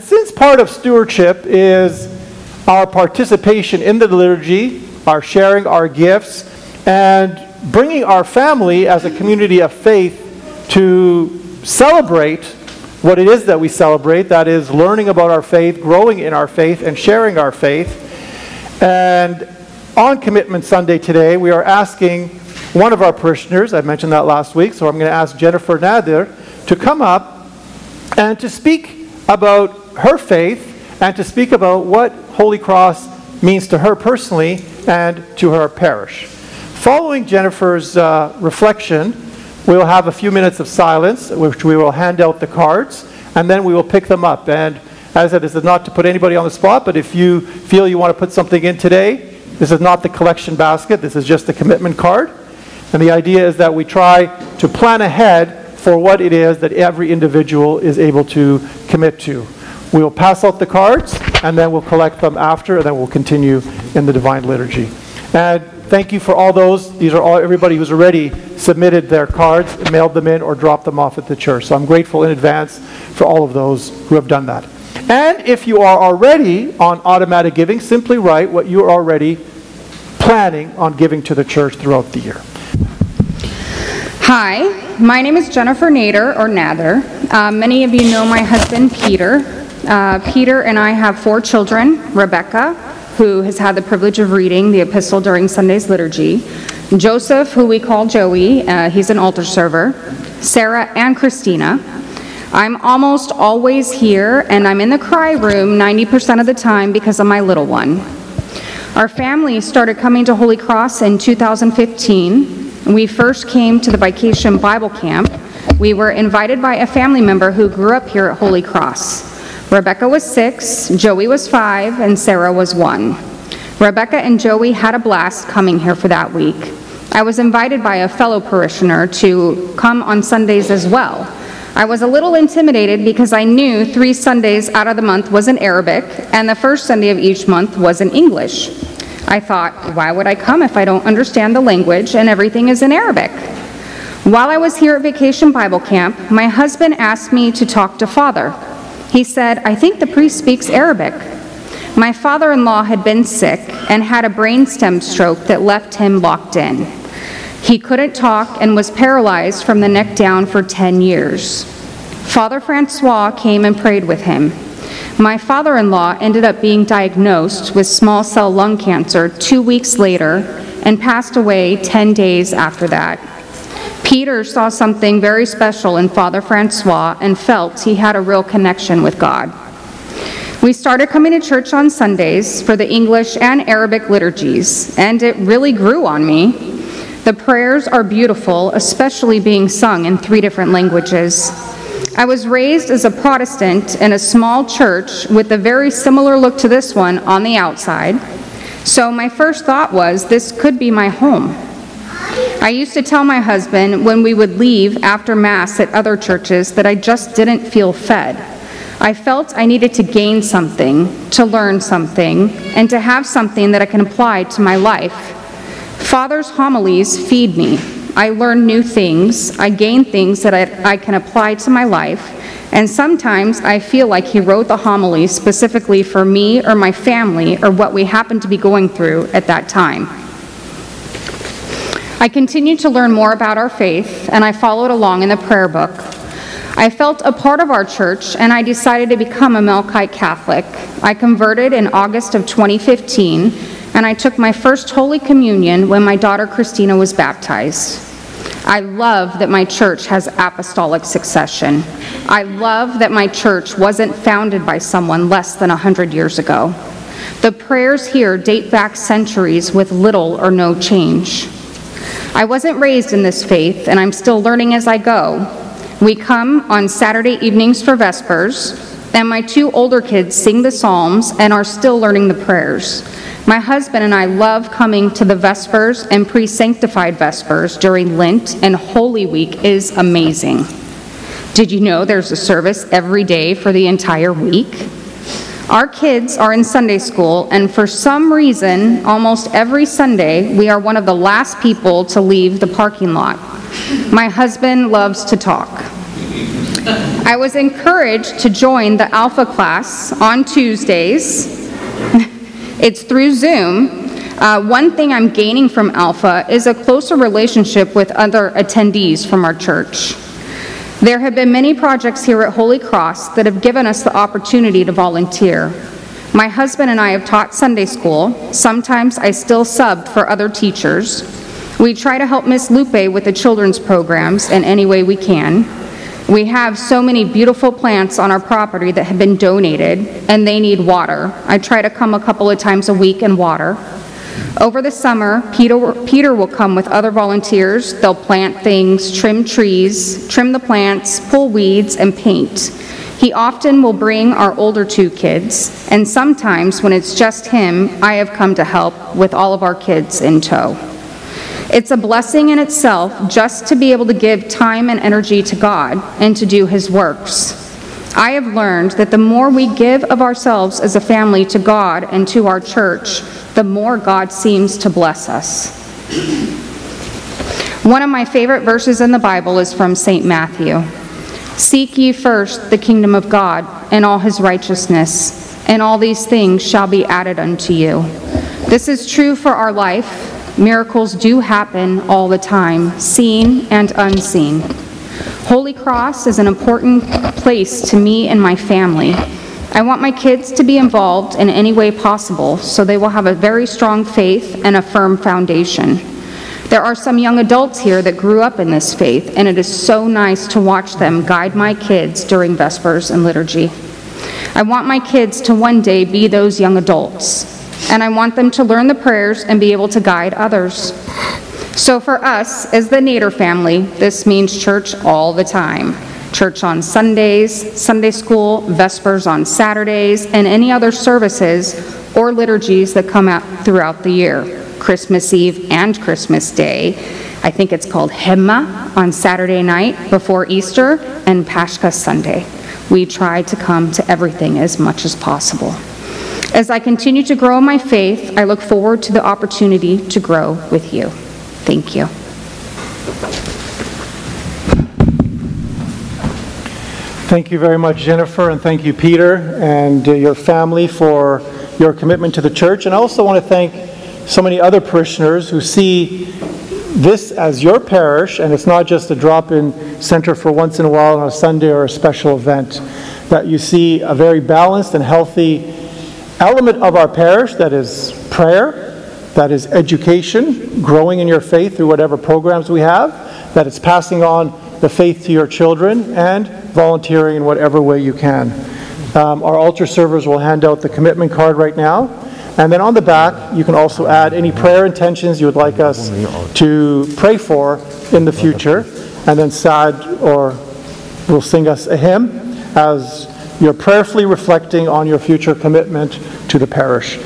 Since part of stewardship is our participation in the liturgy, our sharing our gifts, and bringing our family as a community of faith to celebrate what it is that we celebrate that is, learning about our faith, growing in our faith, and sharing our faith. And on Commitment Sunday today, we are asking one of our parishioners, I mentioned that last week, so I'm going to ask Jennifer Nader to come up and to speak about her faith and to speak about what Holy Cross means to her personally and to her parish. Following Jennifer's uh, reflection, we will have a few minutes of silence, which we will hand out the cards, and then we will pick them up. And as I said, this is not to put anybody on the spot, but if you feel you want to put something in today, this is not the collection basket, this is just the commitment card. And the idea is that we try to plan ahead for what it is that every individual is able to commit to. We will pass out the cards, and then we'll collect them after, and then we'll continue in the Divine Liturgy. And thank you for all those. These are all everybody who's already submitted their cards, mailed them in, or dropped them off at the church. So I'm grateful in advance for all of those who have done that. And if you are already on automatic giving, simply write what you are already planning on giving to the church throughout the year. Hi, my name is Jennifer Nader, or Nather. Uh, many of you know my husband, Peter. Uh, Peter and I have four children Rebecca, who has had the privilege of reading the epistle during Sunday's liturgy, Joseph, who we call Joey, uh, he's an altar server, Sarah, and Christina. I'm almost always here, and I'm in the cry room 90% of the time because of my little one. Our family started coming to Holy Cross in 2015. We first came to the Vacation Bible Camp. We were invited by a family member who grew up here at Holy Cross. Rebecca was six, Joey was five, and Sarah was one. Rebecca and Joey had a blast coming here for that week. I was invited by a fellow parishioner to come on Sundays as well. I was a little intimidated because I knew three Sundays out of the month was in Arabic, and the first Sunday of each month was in English. I thought, why would I come if I don't understand the language and everything is in Arabic? While I was here at Vacation Bible Camp, my husband asked me to talk to Father. He said, I think the priest speaks Arabic. My father in law had been sick and had a brainstem stroke that left him locked in. He couldn't talk and was paralyzed from the neck down for 10 years. Father Francois came and prayed with him. My father in law ended up being diagnosed with small cell lung cancer two weeks later and passed away 10 days after that. Peter saw something very special in Father Francois and felt he had a real connection with God. We started coming to church on Sundays for the English and Arabic liturgies, and it really grew on me. The prayers are beautiful, especially being sung in three different languages. I was raised as a Protestant in a small church with a very similar look to this one on the outside, so my first thought was this could be my home. I used to tell my husband when we would leave after Mass at other churches that I just didn't feel fed. I felt I needed to gain something, to learn something, and to have something that I can apply to my life. Father's homilies feed me. I learn new things, I gain things that I, I can apply to my life, and sometimes I feel like he wrote the homilies specifically for me or my family or what we happen to be going through at that time. I continued to learn more about our faith, and I followed along in the prayer book. I felt a part of our church, and I decided to become a Melkite Catholic. I converted in August of 2015, and I took my first Holy Communion when my daughter Christina was baptized. I love that my church has apostolic succession. I love that my church wasn't founded by someone less than 100 years ago. The prayers here date back centuries with little or no change. I wasn't raised in this faith, and I'm still learning as I go. We come on Saturday evenings for Vespers, and my two older kids sing the Psalms and are still learning the prayers. My husband and I love coming to the Vespers and pre sanctified Vespers during Lent, and Holy Week is amazing. Did you know there's a service every day for the entire week? Our kids are in Sunday school, and for some reason, almost every Sunday, we are one of the last people to leave the parking lot. My husband loves to talk. I was encouraged to join the Alpha class on Tuesdays. it's through Zoom. Uh, one thing I'm gaining from Alpha is a closer relationship with other attendees from our church. There have been many projects here at Holy Cross that have given us the opportunity to volunteer. My husband and I have taught Sunday school. Sometimes I still sub for other teachers. We try to help Miss Lupe with the children's programs in any way we can. We have so many beautiful plants on our property that have been donated, and they need water. I try to come a couple of times a week and water. Over the summer, Peter, Peter will come with other volunteers. They'll plant things, trim trees, trim the plants, pull weeds, and paint. He often will bring our older two kids, and sometimes when it's just him, I have come to help with all of our kids in tow. It's a blessing in itself just to be able to give time and energy to God and to do His works. I have learned that the more we give of ourselves as a family to God and to our church, the more God seems to bless us. One of my favorite verses in the Bible is from St. Matthew Seek ye first the kingdom of God and all his righteousness, and all these things shall be added unto you. This is true for our life. Miracles do happen all the time, seen and unseen. Holy Cross is an important place to me and my family. I want my kids to be involved in any way possible so they will have a very strong faith and a firm foundation. There are some young adults here that grew up in this faith, and it is so nice to watch them guide my kids during Vespers and liturgy. I want my kids to one day be those young adults, and I want them to learn the prayers and be able to guide others. So for us, as the Nader family, this means church all the time. Church on Sundays, Sunday school, Vespers on Saturdays, and any other services or liturgies that come out throughout the year. Christmas Eve and Christmas Day. I think it's called Hema on Saturday night before Easter and Pashka Sunday. We try to come to everything as much as possible. As I continue to grow in my faith, I look forward to the opportunity to grow with you. Thank you. Thank you very much, Jennifer, and thank you, Peter, and uh, your family for your commitment to the church. And I also want to thank so many other parishioners who see this as your parish, and it's not just a drop in center for once in a while on a Sunday or a special event, that you see a very balanced and healthy element of our parish that is prayer, that is education, growing in your faith through whatever programs we have, that it's passing on the faith to your children, and volunteering in whatever way you can. Um, our altar servers will hand out the commitment card right now. And then on the back, you can also add any prayer intentions you would like us to pray for in the future. And then Sad or will sing us a hymn as you're prayerfully reflecting on your future commitment to the parish.